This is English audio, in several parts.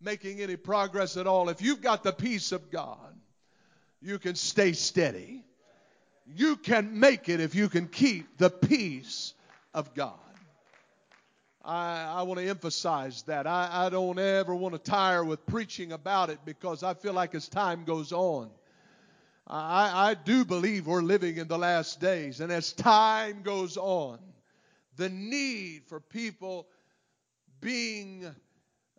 making any progress at all, if you've got the peace of God, you can stay steady. You can make it if you can keep the peace of God. I, I want to emphasize that. I, I don't ever want to tire with preaching about it because I feel like as time goes on, I, I do believe we're living in the last days. And as time goes on, the need for people being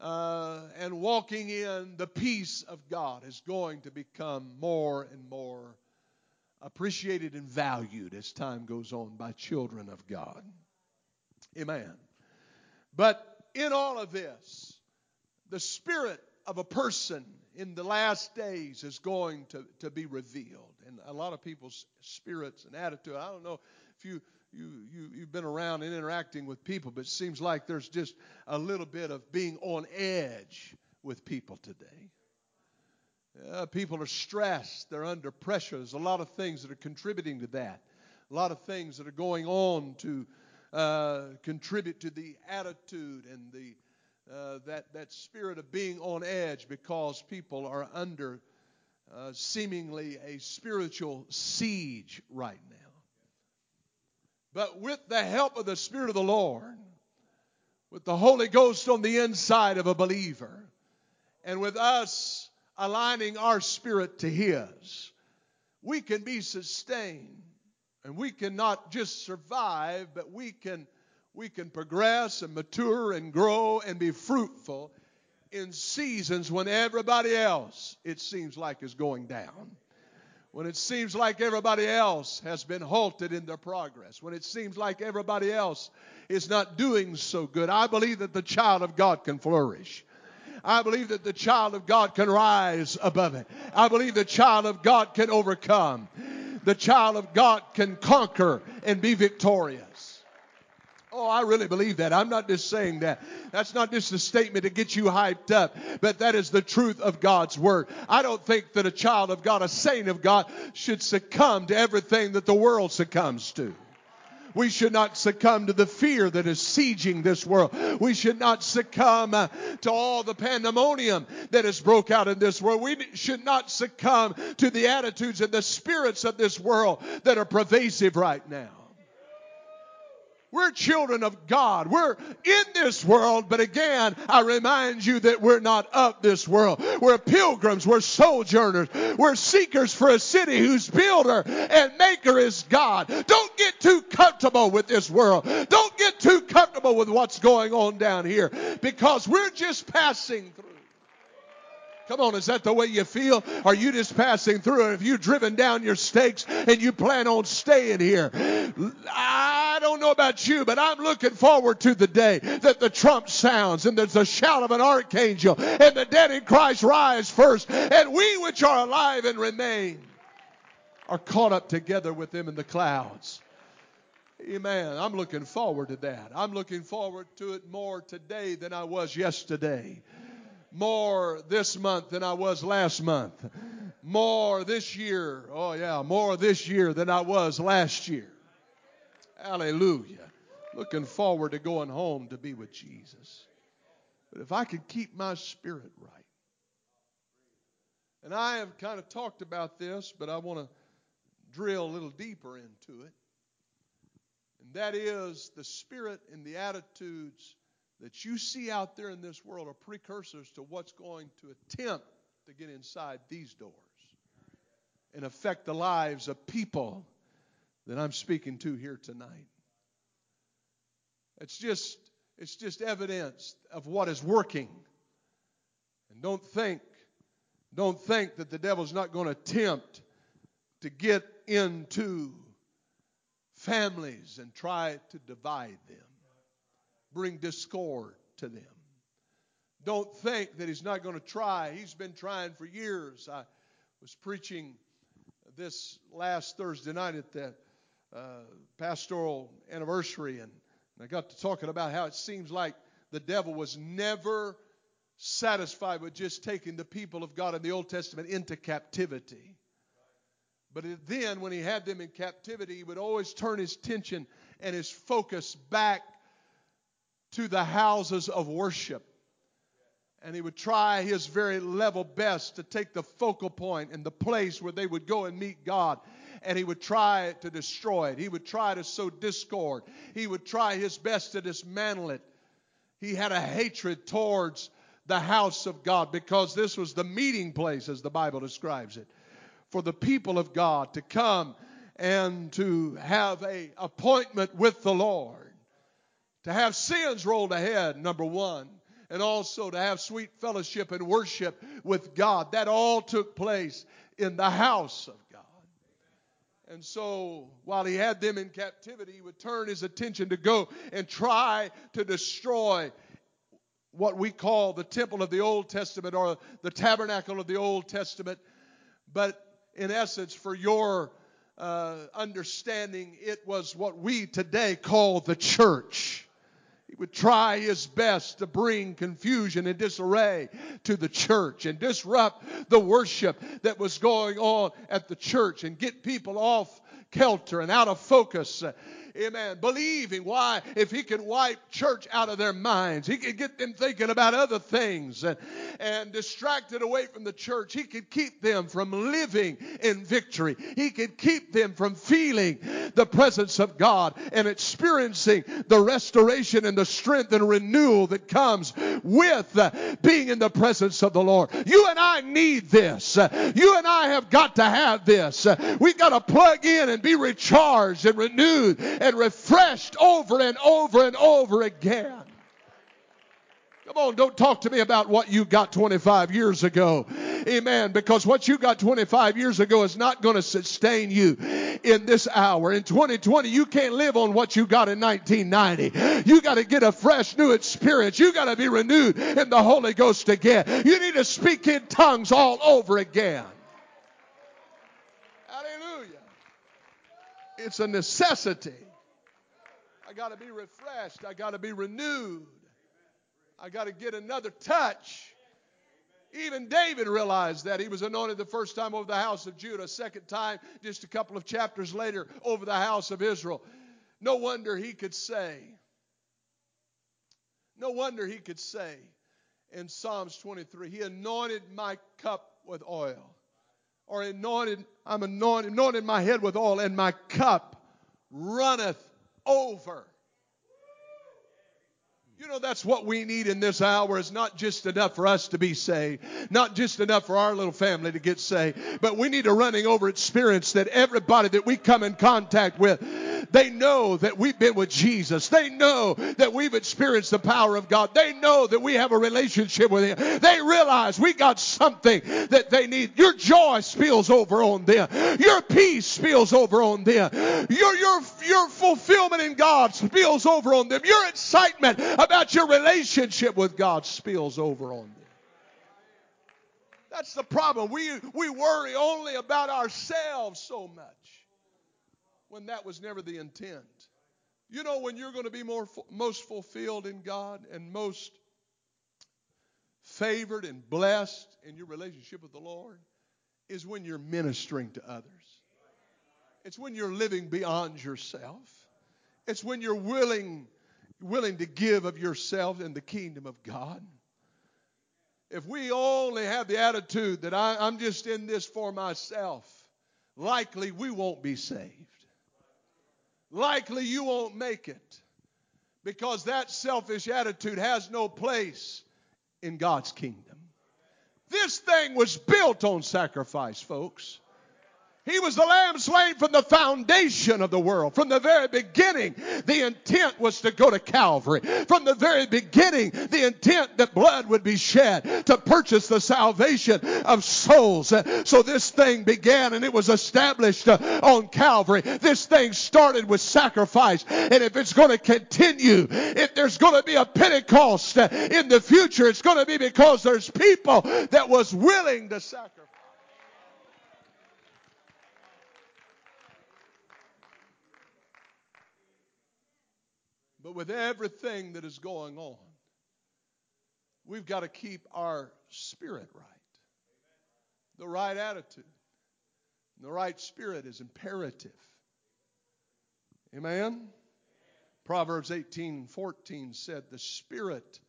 uh, and walking in the peace of God is going to become more and more appreciated and valued as time goes on by children of God. Amen. But in all of this, the spirit of a person in the last days is going to, to be revealed. And a lot of people's spirits and attitude, I don't know if you you, you, you've been around and interacting with people, but it seems like there's just a little bit of being on edge with people today. Uh, people are stressed, they're under pressure. There's a lot of things that are contributing to that, a lot of things that are going on to uh, contribute to the attitude and the uh, that that spirit of being on edge because people are under uh, seemingly a spiritual siege right now. But with the help of the Spirit of the Lord, with the Holy Ghost on the inside of a believer, and with us aligning our spirit to His, we can be sustained. And we can not just survive, but we can, we can progress and mature and grow and be fruitful in seasons when everybody else, it seems like, is going down when it seems like everybody else has been halted in their progress, when it seems like everybody else is not doing so good, I believe that the child of God can flourish. I believe that the child of God can rise above it. I believe the child of God can overcome. The child of God can conquer and be victorious. Oh, I really believe that. I'm not just saying that. That's not just a statement to get you hyped up, but that is the truth of God's Word. I don't think that a child of God, a saint of God, should succumb to everything that the world succumbs to. We should not succumb to the fear that is sieging this world. We should not succumb uh, to all the pandemonium that has broke out in this world. We should not succumb to the attitudes and the spirits of this world that are pervasive right now. We're children of God. We're in this world, but again, I remind you that we're not of this world. We're pilgrims. We're sojourners. We're seekers for a city whose builder and maker is God. Don't get too comfortable with this world. Don't get too comfortable with what's going on down here because we're just passing through. Come on, is that the way you feel? Are you just passing through? Have you driven down your stakes and you plan on staying here? I don't know about you, but I'm looking forward to the day that the trump sounds and there's a shout of an archangel and the dead in Christ rise first and we which are alive and remain are caught up together with them in the clouds. Amen. I'm looking forward to that. I'm looking forward to it more today than I was yesterday more this month than I was last month. More this year. Oh, yeah, more this year than I was last year. Hallelujah. Looking forward to going home to be with Jesus. But if I could keep my spirit right, and I have kind of talked about this, but I want to drill a little deeper into it. And that is the spirit and the attitudes that you see out there in this world are precursors to what's going to attempt to get inside these doors and affect the lives of people that I'm speaking to here tonight. It's just it's just evidence of what is working. And don't think don't think that the devil's not going to attempt to get into families and try to divide them bring discord to them. Don't think that he's not going to try. He's been trying for years. I was preaching this last Thursday night at the uh, pastoral anniversary, and I got to talking about how it seems like the devil was never satisfied with just taking the people of God in the Old Testament into captivity. But then, when he had them in captivity, he would always turn his attention and his focus back to the houses of worship. And he would try his very level best to take the focal point and the place where they would go and meet God. And he would try to destroy it. He would try to sow discord. He would try his best to dismantle it. He had a hatred towards the house of God because this was the meeting place, as the Bible describes it, for the people of God to come and to have a appointment with the Lord, to have sins rolled ahead, number one, and also to have sweet fellowship and worship with God. That all took place in the house of. And so, while he had them in captivity, he would turn his attention to go and try to destroy what we call the temple of the Old Testament or the tabernacle of the Old Testament. But in essence, for your uh, understanding, it was what we today call the church. Would try his best to bring confusion and disarray to the church and disrupt the worship that was going on at the church and get people off kilter and out of focus Amen. Believing. Why? If he can wipe church out of their minds, he could get them thinking about other things and, and distracted away from the church. He could keep them from living in victory. He could keep them from feeling the presence of God and experiencing the restoration and the strength and renewal that comes with uh, being in the presence of the Lord. You and I need this. You and I have got to have this. We've got to plug in and be recharged and renewed and refreshed over and over and over again. Come on, don't talk to me about what you got 25 years ago. Amen. Because what you got 25 years ago is not going to sustain you in this hour. In 2020, you can't live on what you got in 1990. You got to get a fresh new experience. You got to be renewed in the Holy Ghost again. You need to speak in tongues all over again. Hallelujah. It's a necessity. I got to be refreshed. I got to be renewed. I got to get another touch. Even David realized that. He was anointed the first time over the house of Judah, second time, just a couple of chapters later, over the house of Israel. No wonder he could say, no wonder he could say in Psalms 23, He anointed my cup with oil. Or anointed, I'm anointed, anointed my head with oil, and my cup runneth over. You know, that's what we need in this hour is not just enough for us to be saved, not just enough for our little family to get saved, but we need a running over experience that everybody that we come in contact with they know that we've been with Jesus. They know that we've experienced the power of God. They know that we have a relationship with Him. They realize we got something that they need. Your joy spills over on them. Your peace spills over on them. Your, your, your fulfillment in God spills over on them. Your excitement about your relationship with God spills over on them. That's the problem. We, we worry only about ourselves so much when that was never the intent. You know when you're going to be more most fulfilled in God and most favored and blessed in your relationship with the Lord is when you're ministering to others. It's when you're living beyond yourself. It's when you're willing willing to give of yourself in the kingdom of God. If we only have the attitude that I, I'm just in this for myself, likely we won't be saved likely you won't make it because that selfish attitude has no place in God's kingdom. This thing was built on sacrifice, folks. He was the lamb slain from the foundation of the world. From the very beginning, the intent was to go to Calvary. From the very beginning, the intent that blood would be shed to purchase the salvation of souls. So this thing began and it was established uh, on Calvary. This thing started with sacrifice. And if it's going to continue, if there's going to be a Pentecost uh, in the future, it's going to be because there's people that was willing to sacrifice. But with everything that is going on, we've got to keep our spirit right. The right attitude. The right spirit is imperative. Amen? Proverbs 18 14 said, The spirit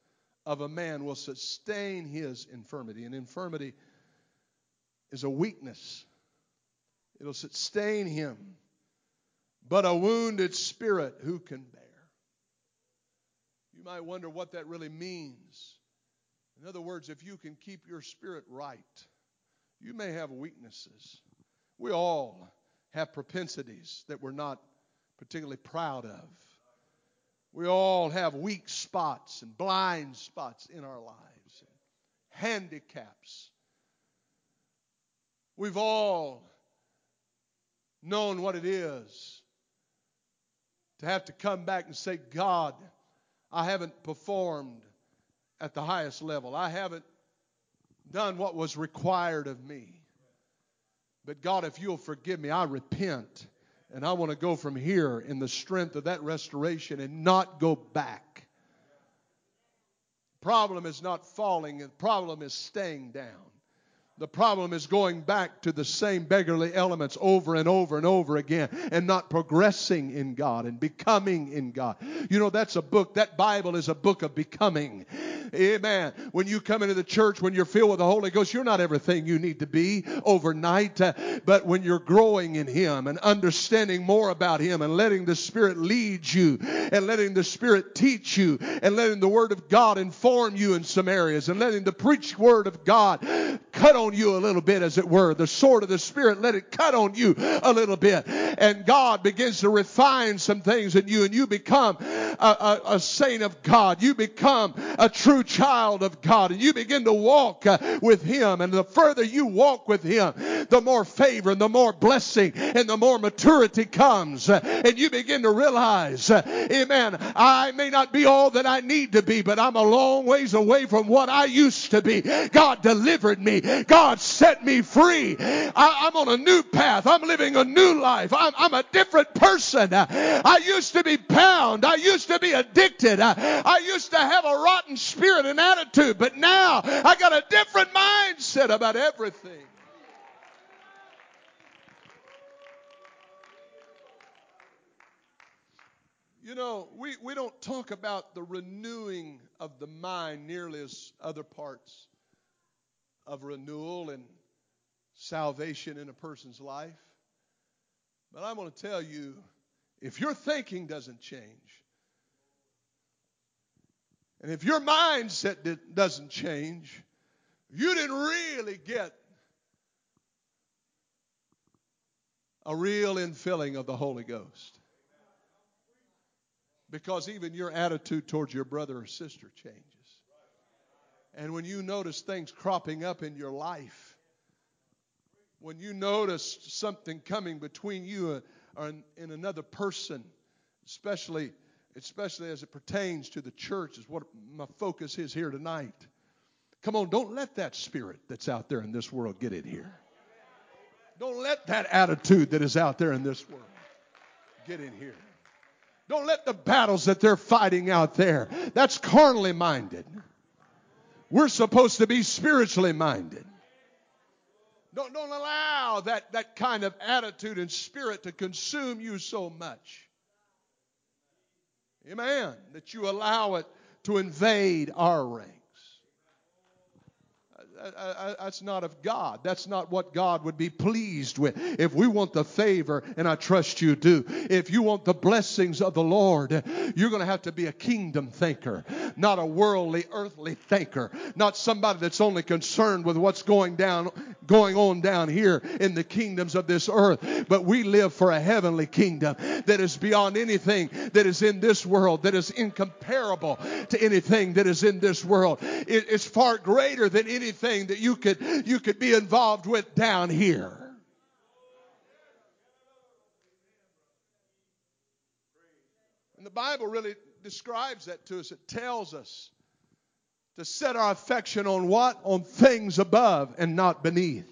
of a man will sustain his infirmity. And infirmity is a weakness, it'll sustain him. But a wounded spirit, who can bear? You might wonder what that really means. In other words, if you can keep your spirit right, you may have weaknesses. We all have propensities that we're not particularly proud of. We all have weak spots and blind spots in our lives, handicaps. We've all known what it is to have to come back and say, God, I haven't performed at the highest level. I haven't done what was required of me. But God, if you'll forgive me, I repent. And I want to go from here in the strength of that restoration and not go back. Problem is not falling, the problem is staying down. The problem is going back to the same beggarly elements over and over and over again and not progressing in God and becoming in God. You know, that's a book, that Bible is a book of becoming. Amen. When you come into the church, when you're filled with the Holy Ghost, you're not everything you need to be overnight. Uh, but when you're growing in Him and understanding more about Him and letting the Spirit lead you and letting the Spirit teach you and letting the Word of God inform you in some areas and letting the preached Word of God cut on you a little bit, as it were. The sword of the Spirit, let it cut on you a little bit. And God begins to refine some things in you and you become a, a, a saint of God. You become a true true child of God and you begin to walk uh, with Him. And the further you walk with Him, the more favor and the more blessing and the more maturity comes. Uh, and you begin to realize, uh, Amen, I may not be all that I need to be, but I'm a long ways away from what I used to be. God delivered me. God set me free. I, am on a new path. I'm living a new life. I'm, I'm a different person. I used to be bound. I used to be addicted. I, I used to have a rotten spirit and attitude, but now I got a different mindset about everything. You know, we, we don't talk about the renewing of the mind nearly as other parts of renewal and salvation in a person's life. But I'm going to tell you if your thinking doesn't change, and if your mindset doesn't change, you didn't really get a real infilling of the Holy Ghost. Because even your attitude towards your brother or sister changes. And when you notice things cropping up in your life, when you notice something coming between you and another person, especially especially as it pertains to the church, is what my focus is here tonight. Come on, don't let that spirit that's out there in this world get in here. Don't let that attitude that is out there in this world get in here. Don't let the battles that they're fighting out there, that's carnally minded. We're supposed to be spiritually minded. Don't, don't allow that, that kind of attitude and spirit to consume you so much Amen. That you allow it to invade our ranks. That's not of God. That's not what God would be pleased with. If we want the favor, and I trust you do, if you want the blessings of the Lord, you're going to have to be a kingdom thinker, not a worldly, earthly thinker, not somebody that's only concerned with what's going down, going on down here in the kingdoms of this earth. But we live for a heavenly kingdom that is beyond anything that is in this world, that is incomparable to anything that is in this world. it's far greater than anything that you could you could be involved with down here. And the Bible really describes that to us. It tells us to set our affection on what? On things above and not beneath.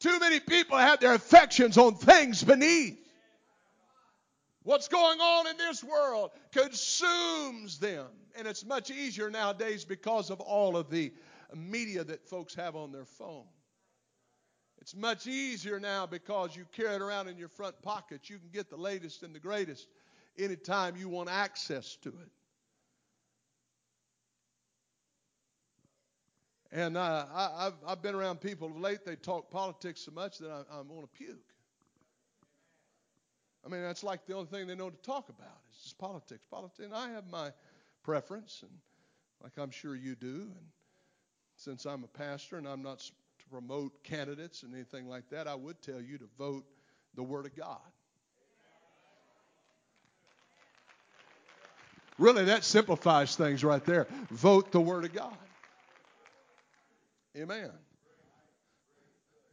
Too many people have their affections on things beneath. What's going on in this world consumes them. And it's much easier nowadays because of all of the media that folks have on their phone. It's much easier now because you carry it around in your front pocket. You can get the latest and the greatest anytime you want access to it. And uh, I, have I've been around people of late, they talk politics so much that I, I'm going to puke. I mean, that's like the only thing they know to talk about. It's just politics. Politics. And I have my preference, and like I'm sure you do. And since I'm a pastor and I'm not to promote candidates and anything like that, I would tell you to vote the Word of God. Really, that simplifies things right there. Vote the Word of God. Amen.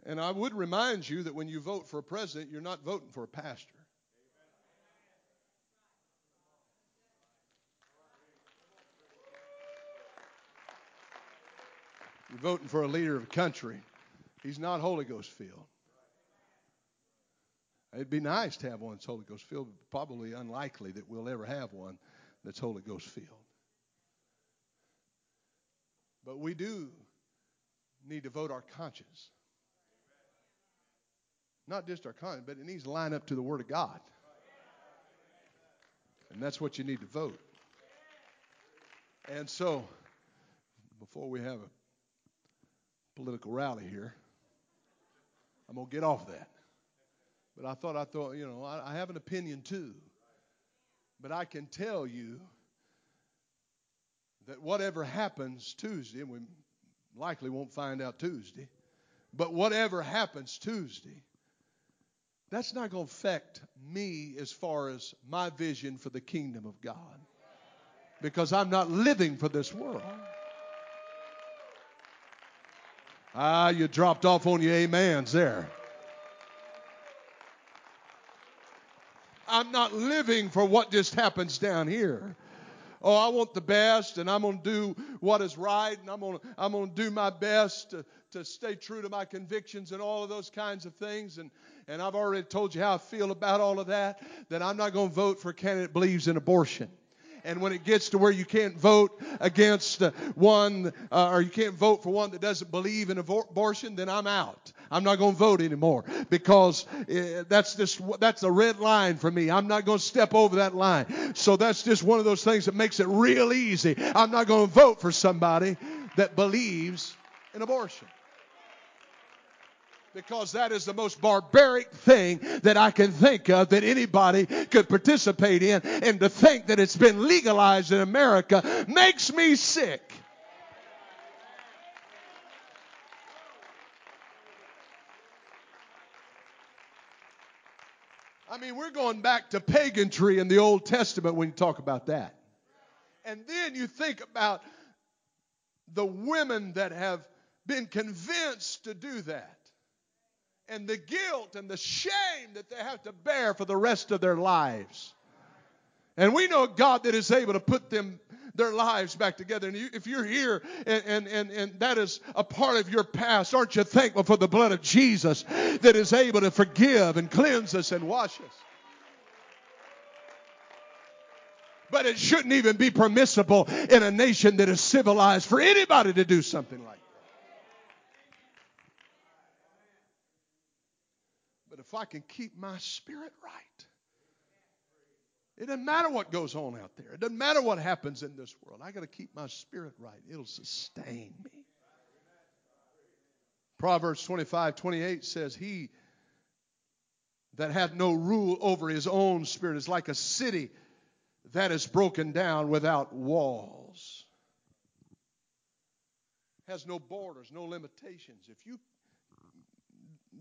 And I would remind you that when you vote for a president, you're not voting for a pastor. You're voting for a leader of a country. He's not Holy Ghost filled. It'd be nice to have one that's Holy Ghost filled, but probably unlikely that we'll ever have one that's Holy Ghost filled. But we do need to vote our conscience. Not just our conscience, but it needs to line up to the Word of God. And that's what you need to vote. And so, before we have a political rally here, I'm going to get off that. But I thought, I thought, you know, I, I have an opinion too. But I can tell you that whatever happens Tuesday, and we likely won't find out Tuesday, but whatever happens Tuesday, that's not going to affect me as far as my vision for the kingdom of God. Because I'm not living for this world. Ah, you dropped off on your amens there. I'm not living for what just happens down here. Oh, I want the best, and I'm going to do what is right, and I'm going to, I'm going to do my best to, to stay true to my convictions and all of those kinds of things. And, and I've already told you how I feel about all of that, that I'm not going to vote for a candidate that believes in abortion. And when it gets to where you can't vote against one, uh, or you can't vote for one that doesn't believe in abortion, then I'm out. I'm not going to vote anymore because uh, that's just that's a red line for me. I'm not going to step over that line. So that's just one of those things that makes it real easy. I'm not going to vote for somebody that believes in abortion because that is the most barbaric thing that I can think of that anybody could participate in. And to think that it's been legalized in America makes me sick. I mean, we're going back to paganry in the Old Testament when you talk about that. And then you think about the women that have been convinced to do that and the guilt and the shame that they have to bear for the rest of their lives. And we know God that is able to put them their lives back together. And you, if you're here and, and, and, and that is a part of your past, aren't you thankful for the blood of Jesus that is able to forgive and cleanse us and wash us? But it shouldn't even be permissible in a nation that is civilized for anybody to do something like that. If I can keep my spirit right, it doesn't matter what goes on out there. It doesn't matter what happens in this world. I got to keep my spirit right. It'll sustain me. Proverbs 25, 28 says, He that hath no rule over his own spirit is like a city that is broken down without walls. Has no borders, no limitations. If you,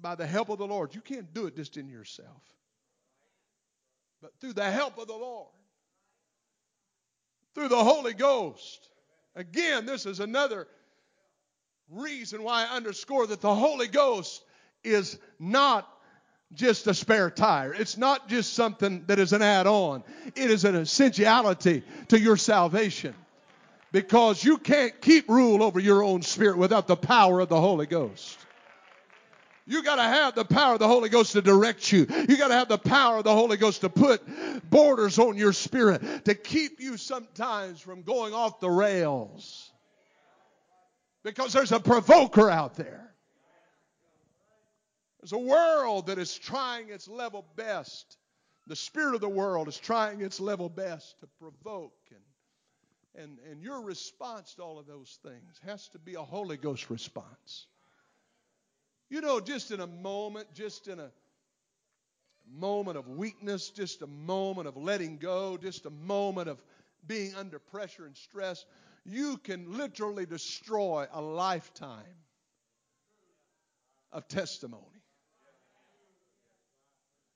by the help of the Lord, you can't do it just in yourself. But through the help of the Lord, through the Holy Ghost. Again, this is another reason why I underscore that the Holy Ghost is not just a spare tire. It's not just something that is an add on, it is an essentiality to your salvation. Because you can't keep rule over your own spirit without the power of the Holy Ghost. You got to have the power of the Holy Ghost to direct you. You got to have the power of the Holy Ghost to put borders on your spirit, to keep you sometimes from going off the rails. Because there's a provoker out there. There's a world that is trying its level best. The spirit of the world is trying its level best to provoke and, and, and your response to all of those things has to be a Holy Ghost response. You know, just in a moment, just in a moment of weakness, just a moment of letting go, just a moment of being under pressure and stress, you can literally destroy a lifetime of testimony.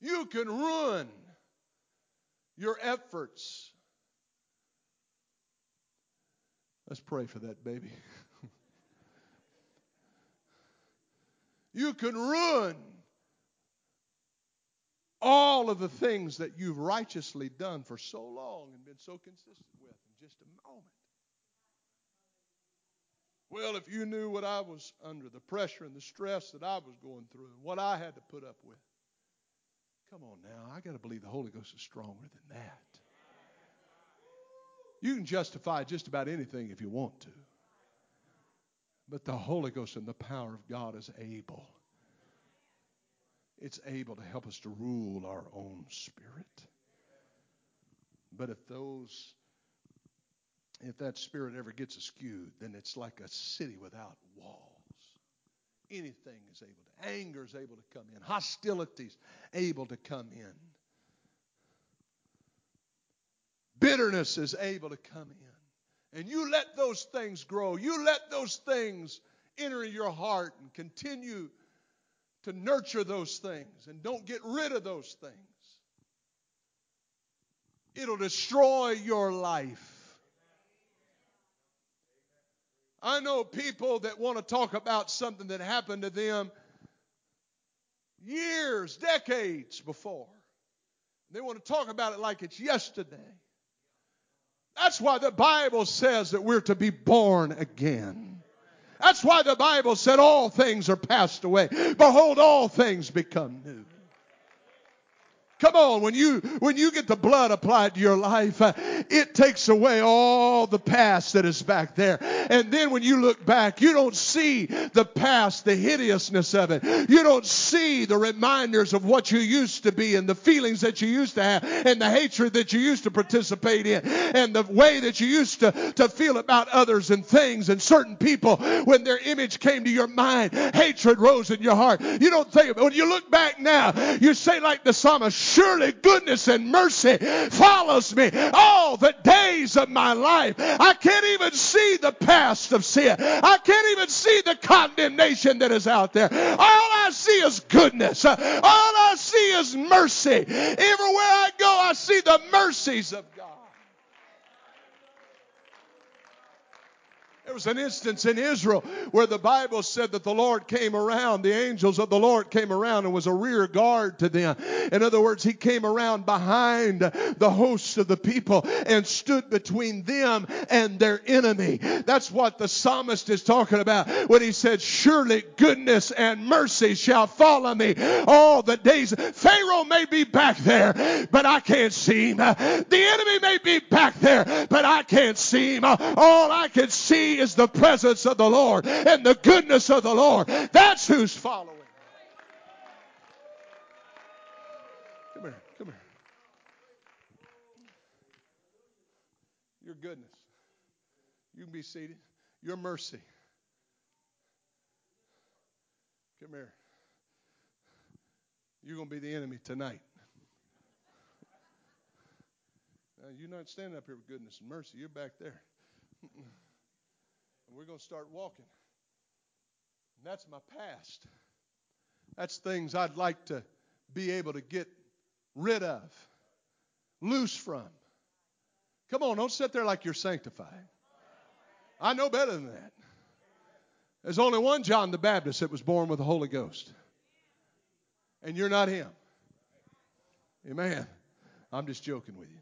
You can ruin your efforts. Let's pray for that baby. you can ruin all of the things that you've righteously done for so long and been so consistent with in just a moment. Well, if you knew what I was under, the pressure and the stress that I was going through, and what I had to put up with. Come on now, I got to believe the Holy Ghost is stronger than that. You can justify just about anything if you want to. But the Holy Ghost and the power of God is able. It's able to help us to rule our own spirit. But if those if that spirit ever gets askewed, then it's like a city without walls. Anything is able to. Anger is able to come in. Hostilities able to come in. Bitterness is able to come in. And you let those things grow. You let those things enter your heart and continue to nurture those things and don't get rid of those things. It'll destroy your life. I know people that want to talk about something that happened to them years, decades before. They want to talk about it like it's yesterday. That's why the Bible says that we're to be born again. That's why the Bible said all things are passed away. Behold, all things become new. Come on, when you when you get the blood applied to your life, uh, it takes away all the past that is back there. And then when you look back, you don't see the past, the hideousness of it. You don't see the reminders of what you used to be and the feelings that you used to have and the hatred that you used to participate in and the way that you used to, to feel about others and things and certain people when their image came to your mind, hatred rose in your heart. You don't think when you look back now, you say like the psalmist, surely goodness and mercy follows me all the days of my life. I can't even see the past of sin. I can't even see the condemnation that is out there. All I see is goodness. All I see is mercy. Everywhere I go, I see the mercies of God. There was an instance in Israel where the Bible said that the Lord came around, the angels of the Lord came around and was a rear guard to them. In other words, he came around behind the hosts of the people and stood between them and their enemy. That's what the psalmist is talking about when he said, Surely goodness and mercy shall follow me all the days. Pharaoh may be back there, but I can't see him. The enemy may be back there, but I can't see him. All I can see is the presence of the Lord and the goodness of the Lord. That's who's following. Come here, come here. Your goodness. You can be seated. Your mercy. Come here. You're going to be the enemy tonight. Now, you're not standing up here with goodness and mercy. You're back there. And we're going to start walking. And that's my past. That's things I'd like to be able to get rid of, loose from. Come on, don't sit there like you're sanctified. I know better than that. There's only one John the Baptist that was born with the Holy Ghost. And you're not him. Amen. I'm just joking with you.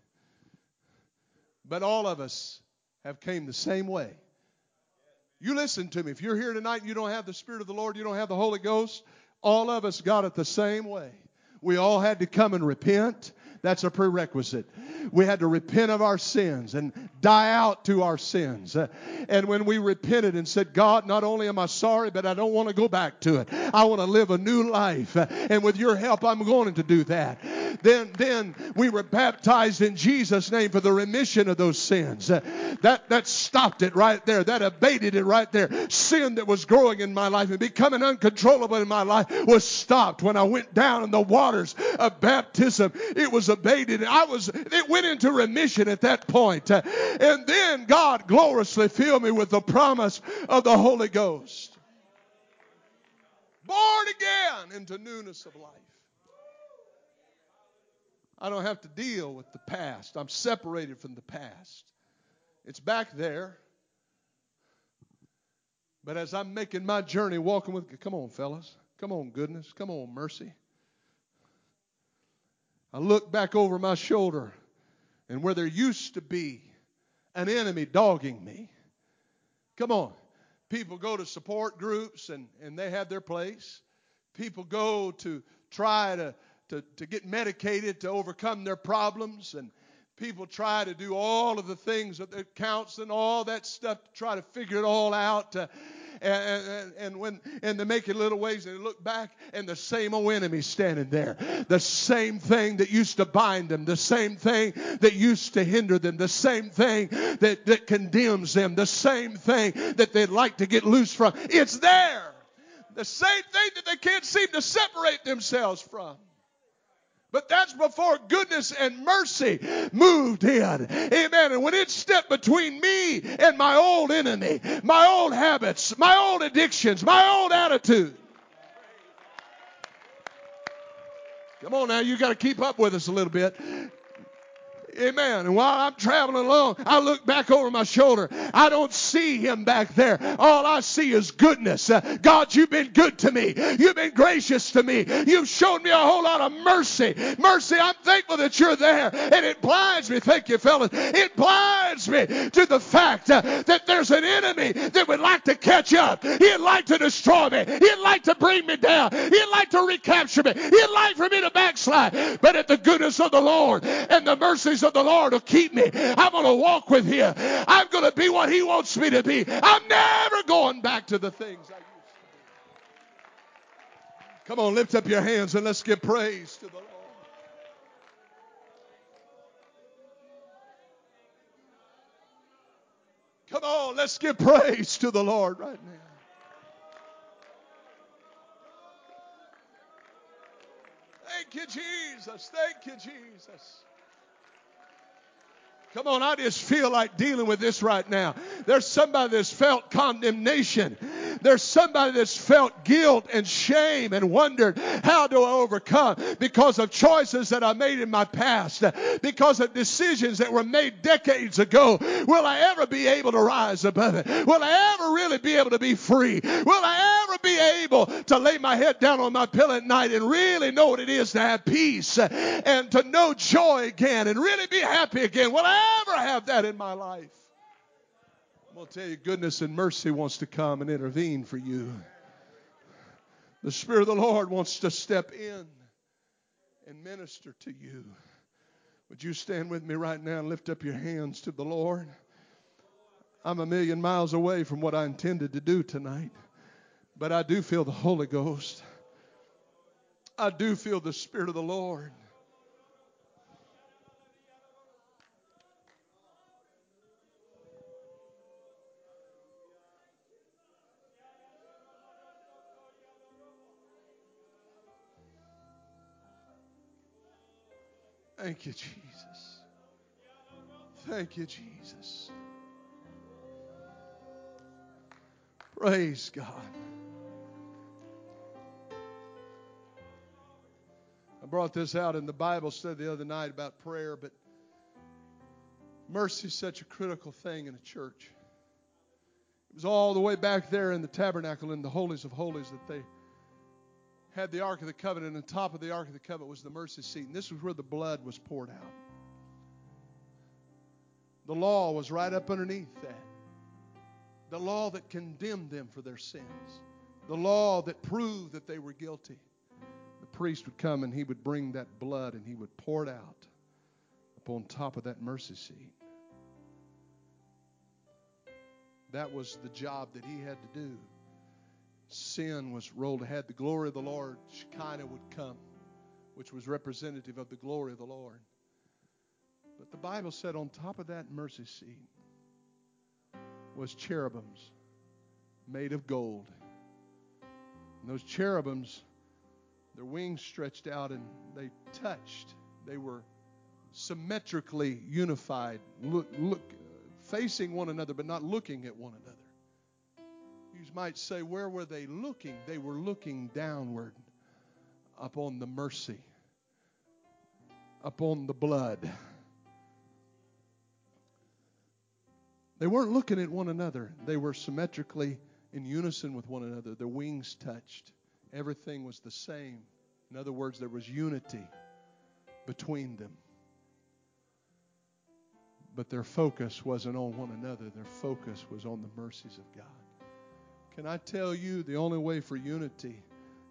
But all of us have came the same way. You listen to me. If you're here tonight and you don't have the Spirit of the Lord, you don't have the Holy Ghost, all of us got it the same way. We all had to come and repent. That's a prerequisite. We had to repent of our sins and die out to our sins. Uh, and when we repented and said, God, not only am I sorry, but I don't want to go back to it. I want to live a new life. Uh, and with your help, I'm going to do that. Then, then we were baptized in Jesus' name for the remission of those sins. That, that stopped it right there. That abated it right there. Sin that was growing in my life and becoming uncontrollable in my life was stopped when I went down in the waters of baptism. It was abated. I was, it went into remission at that point. And then God gloriously filled me with the promise of the Holy Ghost. Born again into newness of life. I don't have to deal with the past. I'm separated from the past. It's back there. But as I'm making my journey, walking with, come on, fellas. Come on, goodness. Come on, mercy. I look back over my shoulder, and where there used to be an enemy dogging me, come on. People go to support groups and, and they have their place. People go to try to, to, to get medicated to overcome their problems. And people try to do all of the things that, counts and all that stuff to try to figure it all out. Uh, and, and, and when and they make it little ways and they look back and the same old enemy standing there the same thing that used to bind them the same thing that used to hinder them the same thing that, that condemns them the same thing that they'd like to get loose from it's there the same thing that they can't seem to separate themselves from but that's before goodness and mercy moved in. Amen. And when it stepped between me and my old enemy, my old habits, my old addictions, my old attitude. Come on now, you got to keep up with us a little bit. Amen. And while I'm traveling along, I look back over my shoulder. I don't see him back there. All I see is goodness. Uh, God, you've been good to me. You've been gracious to me. You've shown me a whole lot of mercy. Mercy, I'm thankful that you're there. And it blinds me, thank you, fellas. It blinds me to the fact uh, that there's an enemy that would like to catch up. He'd like to destroy me. He'd like to bring me down. He'd like to recapture me. He'd like for me to backslide. But at the goodness of the Lord and the mercies of the Lord will keep me. I'm going to walk with Him. I'm going to be what He wants me to be. I'm never going back to the things I used to. Come on, lift up your hands and let's give praise to the Lord. Come on, let's give praise to the Lord right now. Thank you, Jesus. Thank you, Jesus. Come on, I just feel like dealing with this right now. There's somebody that's felt condemnation. There's somebody that's felt guilt and shame and wondered, how do I overcome? Because of choices that I made in my past, because of decisions that were made decades ago. Will I ever be able to rise above it? Will I ever really be able to be free? Will I ever be able to lay my head down on my pillow at night and really know what it is to have peace and to know joy again and really be happy again? Will I ever have that in my life. I'm going to tell you, goodness and mercy wants to come and intervene for you. The Spirit of the Lord wants to step in and minister to you. Would you stand with me right now and lift up your hands to the Lord? I'm a million miles away from what I intended to do tonight, but I do feel the Holy Ghost. I do feel the Spirit of the Lord. Thank you, Jesus. Thank you, Jesus. Praise God. I brought this out in the Bible study the other night about prayer, but mercy is such a critical thing in a church. It was all the way back there in the tabernacle in the holies of holies that they had the Ark of the Covenant, and on top of the Ark of the Covenant was the mercy seat. And this was where the blood was poured out. The law was right up underneath that. The law that condemned them for their sins. The law that proved that they were guilty. The priest would come and he would bring that blood and he would pour it out upon top of that mercy seat. That was the job that he had to do sin was rolled ahead, the glory of the Lord, Shekinah, would come, which was representative of the glory of the Lord. But the Bible said on top of that mercy seat was cherubims made of gold. And those cherubims, their wings stretched out and they touched. They were symmetrically unified, look, look, facing one another, but not looking at one another you might say, where were they looking? They were looking downward upon the mercy, upon the blood. They weren't looking at one another. They were symmetrically in unison with one another. Their wings touched. Everything was the same. In other words, there was unity between them. But their focus wasn't on one another, their focus was on the mercies of God. Can I tell you the only way for unity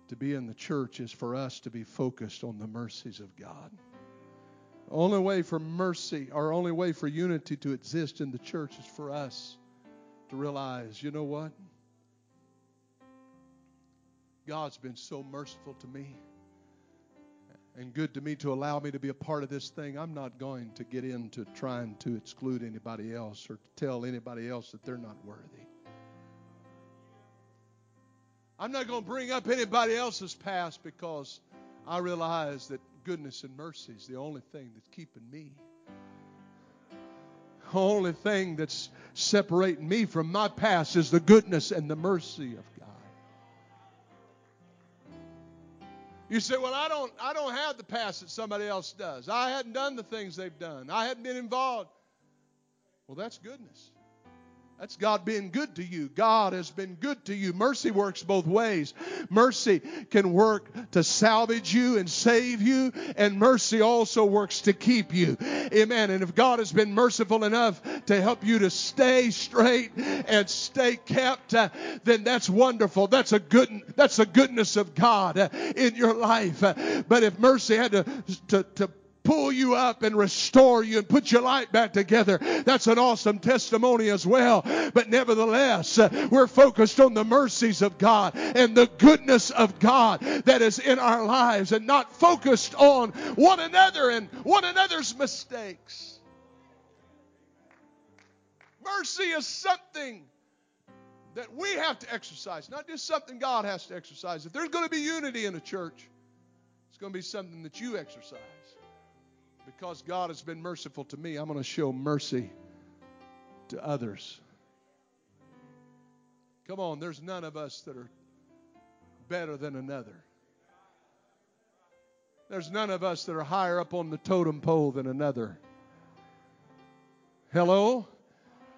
to be in the church is for us to be focused on the mercies of God. The only way for mercy, our only way for unity to exist in the church is for us to realize, you know what? God's been so merciful to me and good to me to allow me to be a part of this thing. I'm not going to get into trying to exclude anybody else or to tell anybody else that they're not worthy. I'm not going to bring up anybody else's past because I realize that goodness and mercy is the only thing that's keeping me. The only thing that's separating me from my past is the goodness and the mercy of You say, "Well, I don't I don't have the past that somebody else does. I hadn't done the things they've done. I hadn't been involved." Well, that's goodness. That's God being good to you. God has been good to you. Mercy works both ways. Mercy can work to salvage you and save you, and mercy also works to keep you. Amen. And if God has been merciful enough to help you to stay straight and stay kept, uh, then that's wonderful. That's a good that's a goodness of God uh, in your life. Uh, but if mercy had to to, to pull you up and restore you and put your life back together. That's an awesome testimony as well. But nevertheless, uh, we're focused on the mercies of God and the goodness of God that is in our lives and not focused on one another and one another's mistakes. Mercy is something that we have to exercise, not just something God has to exercise. If there's going to be unity in a church, it's going to be something that you exercise because God has been merciful to me, I'm going to show mercy to others. Come on, there's none of us that are better than another. There's none of us that are higher up on the totem pole than another. Hello?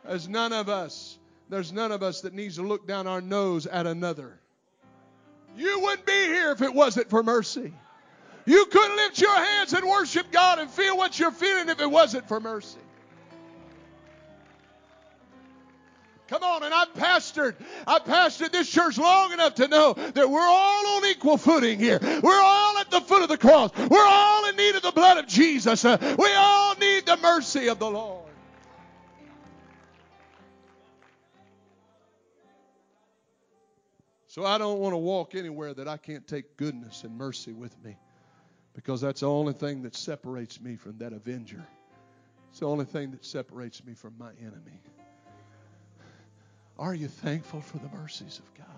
There's none of us. There's none of us that needs to look down our nose at another. You wouldn't be here if it wasn't for mercy. You couldn't lift your hands and worship God and feel what you're feeling if it wasn't for mercy. Come on, and I've pastored, I've pastored this church long enough to know that we're all on equal footing here. We're all at the foot of the cross. We're all in need of the blood of Jesus. Uh, we all need the mercy of the Lord. So I don't want to walk anywhere that I can't take goodness and mercy with me because that's the only thing that separates me from that avenger. It's the only thing that separates me from my enemy. Are you thankful for the mercies of God?